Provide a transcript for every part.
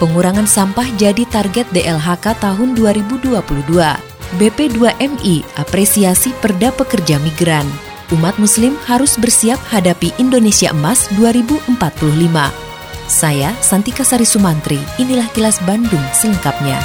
Pengurangan sampah jadi target DLHK tahun 2022. BP2MI apresiasi Perda Pekerja Migran. Umat Muslim harus bersiap hadapi Indonesia Emas 2045. Saya Santika Sari Sumantri, inilah kilas Bandung selengkapnya.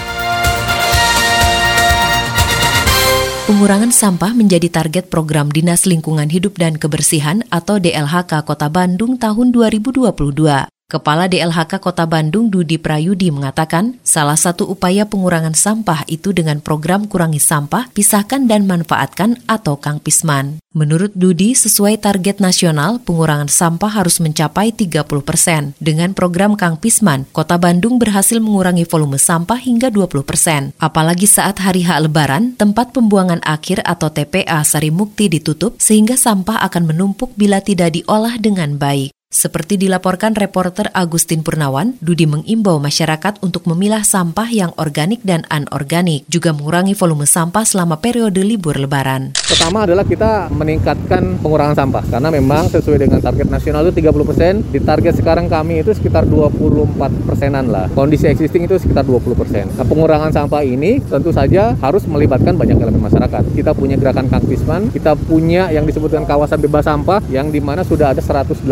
Pengurangan sampah menjadi target program Dinas Lingkungan Hidup dan Kebersihan atau DLHK Kota Bandung tahun 2022. Kepala DLHK Kota Bandung Dudi Prayudi mengatakan, salah satu upaya pengurangan sampah itu dengan program Kurangi Sampah, Pisahkan dan Manfaatkan atau Kang Pisman. Menurut Dudi, sesuai target nasional, pengurangan sampah harus mencapai 30 persen. Dengan program Kang Pisman, Kota Bandung berhasil mengurangi volume sampah hingga 20 persen. Apalagi saat hari H Lebaran, tempat pembuangan akhir atau TPA Sari Mukti ditutup sehingga sampah akan menumpuk bila tidak diolah dengan baik. Seperti dilaporkan reporter Agustin Purnawan, Dudi mengimbau masyarakat untuk memilah sampah yang organik dan anorganik, juga mengurangi volume sampah selama periode libur lebaran. Pertama adalah kita meningkatkan pengurangan sampah, karena memang sesuai dengan target nasional itu 30%, di target sekarang kami itu sekitar 24 persenan lah. Kondisi existing itu sekitar 20 persen. Nah, pengurangan sampah ini tentu saja harus melibatkan banyak elemen masyarakat. Kita punya gerakan Kang Pisman, kita punya yang disebutkan kawasan bebas sampah, yang di mana sudah ada 180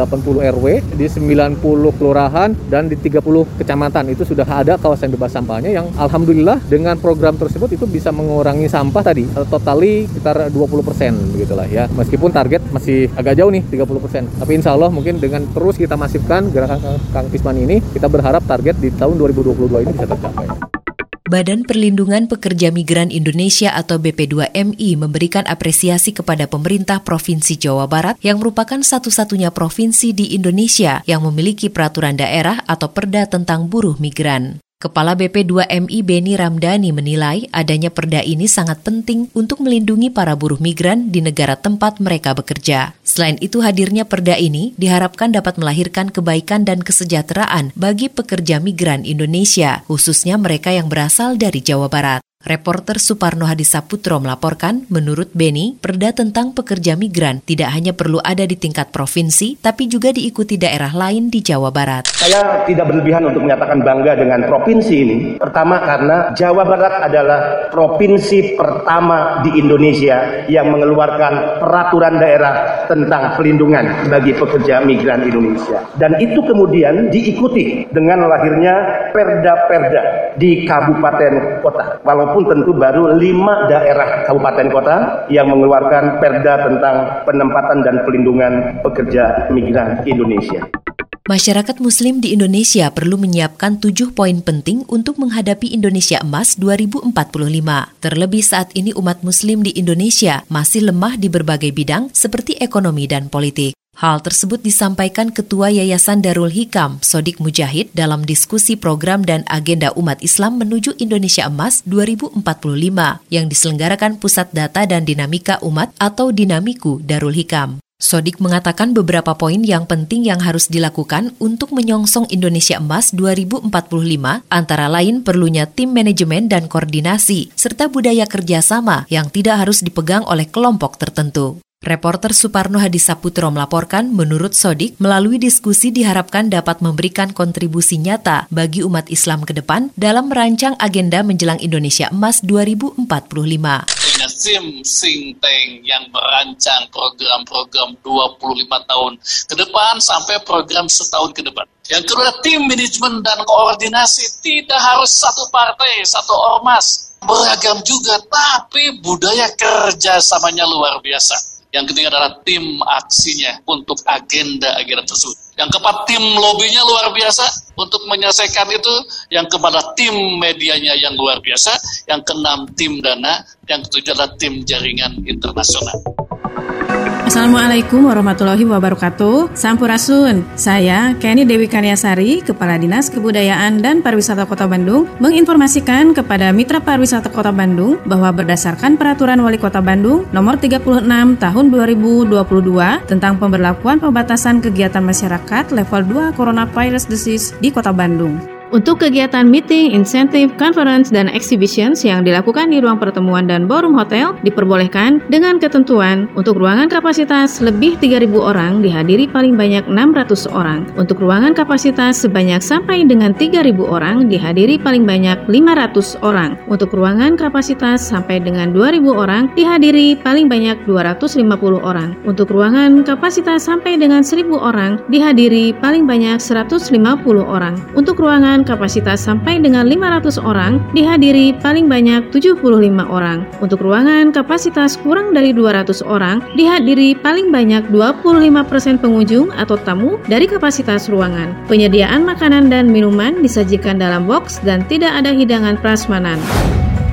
RW di 90 kelurahan dan di 30 kecamatan. Itu sudah ada kawasan bebas sampahnya yang alhamdulillah dengan program tersebut itu bisa mengurangi sampah tadi. Totali sekitar 20 persen begitulah ya. Meskipun target masih agak jauh nih 30 persen. Tapi insya Allah mungkin dengan terus kita masifkan gerakan Kang Pisman ini kita berharap target di tahun 2022 ini bisa tercapai. Badan Perlindungan Pekerja Migran Indonesia atau BP2MI memberikan apresiasi kepada pemerintah Provinsi Jawa Barat yang merupakan satu-satunya provinsi di Indonesia yang memiliki peraturan daerah atau perda tentang buruh migran. Kepala BP2MI Beni Ramdhani menilai adanya perda ini sangat penting untuk melindungi para buruh migran di negara tempat mereka bekerja. Selain itu hadirnya perda ini diharapkan dapat melahirkan kebaikan dan kesejahteraan bagi pekerja migran Indonesia, khususnya mereka yang berasal dari Jawa Barat. Reporter Suparno Hadisaputro melaporkan, menurut Beni, perda tentang pekerja migran tidak hanya perlu ada di tingkat provinsi, tapi juga diikuti daerah lain di Jawa Barat. Saya tidak berlebihan untuk menyatakan bangga dengan provinsi ini. Pertama karena Jawa Barat adalah provinsi pertama di Indonesia yang mengeluarkan peraturan daerah tentang pelindungan bagi pekerja migran Indonesia. Dan itu kemudian diikuti dengan lahirnya perda-perda di kabupaten kota. Walaupun walaupun tentu baru lima daerah kabupaten kota yang mengeluarkan perda tentang penempatan dan pelindungan pekerja migran Indonesia. Masyarakat Muslim di Indonesia perlu menyiapkan tujuh poin penting untuk menghadapi Indonesia Emas 2045. Terlebih saat ini umat Muslim di Indonesia masih lemah di berbagai bidang seperti ekonomi dan politik. Hal tersebut disampaikan Ketua Yayasan Darul Hikam, Sodik Mujahid, dalam diskusi program dan agenda umat Islam menuju Indonesia Emas 2045 yang diselenggarakan Pusat Data dan Dinamika Umat atau Dinamiku Darul Hikam. Sodik mengatakan beberapa poin yang penting yang harus dilakukan untuk menyongsong Indonesia Emas 2045, antara lain perlunya tim manajemen dan koordinasi, serta budaya kerjasama yang tidak harus dipegang oleh kelompok tertentu. Reporter Suparno Hadisaputro melaporkan, menurut Sodik, melalui diskusi diharapkan dapat memberikan kontribusi nyata bagi umat Islam ke depan dalam merancang agenda menjelang Indonesia Emas 2045 punya tim think tank yang merancang program-program 25 tahun ke depan sampai program setahun ke depan. Yang kedua, tim manajemen dan koordinasi tidak harus satu partai, satu ormas. Beragam juga, tapi budaya kerjasamanya luar biasa. Yang ketiga adalah tim aksinya untuk agenda-agenda tersebut. Yang keempat, tim lobbynya luar biasa untuk menyelesaikan itu. Yang keempat, tim medianya yang luar biasa. Yang keenam, tim dana. Yang ketujuh adalah tim jaringan internasional. Assalamualaikum warahmatullahi wabarakatuh. Sampurasun. Saya Kenny Dewi Karyasari, Kepala Dinas Kebudayaan dan Pariwisata Kota Bandung, menginformasikan kepada Mitra Pariwisata Kota Bandung bahwa berdasarkan Peraturan Wali Kota Bandung Nomor 36 Tahun 2022 tentang pemberlakuan pembatasan kegiatan masyarakat level 2 Coronavirus Disease di Kota Bandung. Untuk kegiatan meeting, insentif, conference, dan exhibitions yang dilakukan di ruang pertemuan dan ballroom hotel diperbolehkan dengan ketentuan untuk ruangan kapasitas lebih 3.000 orang dihadiri paling banyak 600 orang. Untuk ruangan kapasitas sebanyak sampai dengan 3.000 orang dihadiri paling banyak 500 orang. Untuk ruangan kapasitas sampai dengan 2.000 orang dihadiri paling banyak 250 orang. Untuk ruangan kapasitas sampai dengan 1.000 orang dihadiri paling banyak 150 orang. Untuk ruangan kapasitas sampai dengan 500 orang dihadiri paling banyak 75 orang. Untuk ruangan kapasitas kurang dari 200 orang dihadiri paling banyak 25% pengunjung atau tamu dari kapasitas ruangan. Penyediaan makanan dan minuman disajikan dalam box dan tidak ada hidangan prasmanan.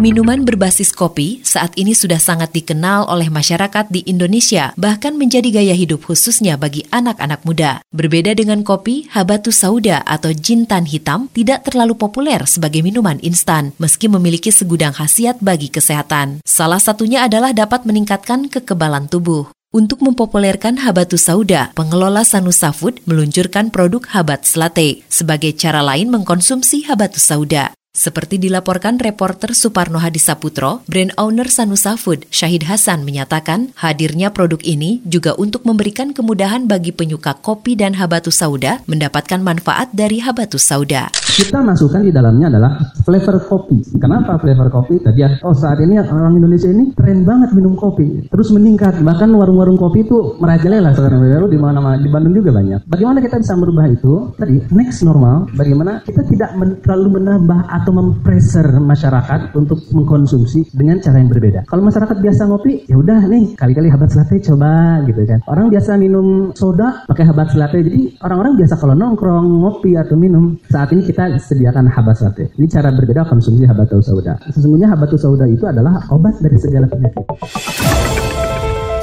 Minuman berbasis kopi saat ini sudah sangat dikenal oleh masyarakat di Indonesia, bahkan menjadi gaya hidup khususnya bagi anak-anak muda. Berbeda dengan kopi, habatus sauda atau jintan hitam tidak terlalu populer sebagai minuman instan, meski memiliki segudang khasiat bagi kesehatan. Salah satunya adalah dapat meningkatkan kekebalan tubuh. Untuk mempopulerkan habatus sauda, pengelola Sanusa Food meluncurkan produk habat latte sebagai cara lain mengkonsumsi habatus sauda. Seperti dilaporkan reporter Suparno Hadisaputro, brand owner Sanusa Food, Syahid Hasan menyatakan hadirnya produk ini juga untuk memberikan kemudahan bagi penyuka kopi dan habatus sauda mendapatkan manfaat dari habatus sauda. Kita masukkan di dalamnya adalah flavor kopi. Kenapa flavor kopi? Tadi ya, oh saat ini orang Indonesia ini keren banget minum kopi, terus meningkat. Bahkan warung-warung kopi itu merajalela sekarang baru di mana di Bandung juga banyak. Bagaimana kita bisa merubah itu? Tadi next normal, bagaimana kita tidak men terlalu menambah atau mempreser masyarakat untuk mengkonsumsi dengan cara yang berbeda. Kalau masyarakat biasa ngopi, ya udah nih kali-kali habat latte coba gitu kan. Orang biasa minum soda pakai habat latte. Jadi orang-orang biasa kalau nongkrong ngopi atau minum, saat ini kita sediakan habat latte. Ini cara berbeda konsumsi habatus sauda. Sesungguhnya habatus sauda itu adalah obat dari segala penyakit.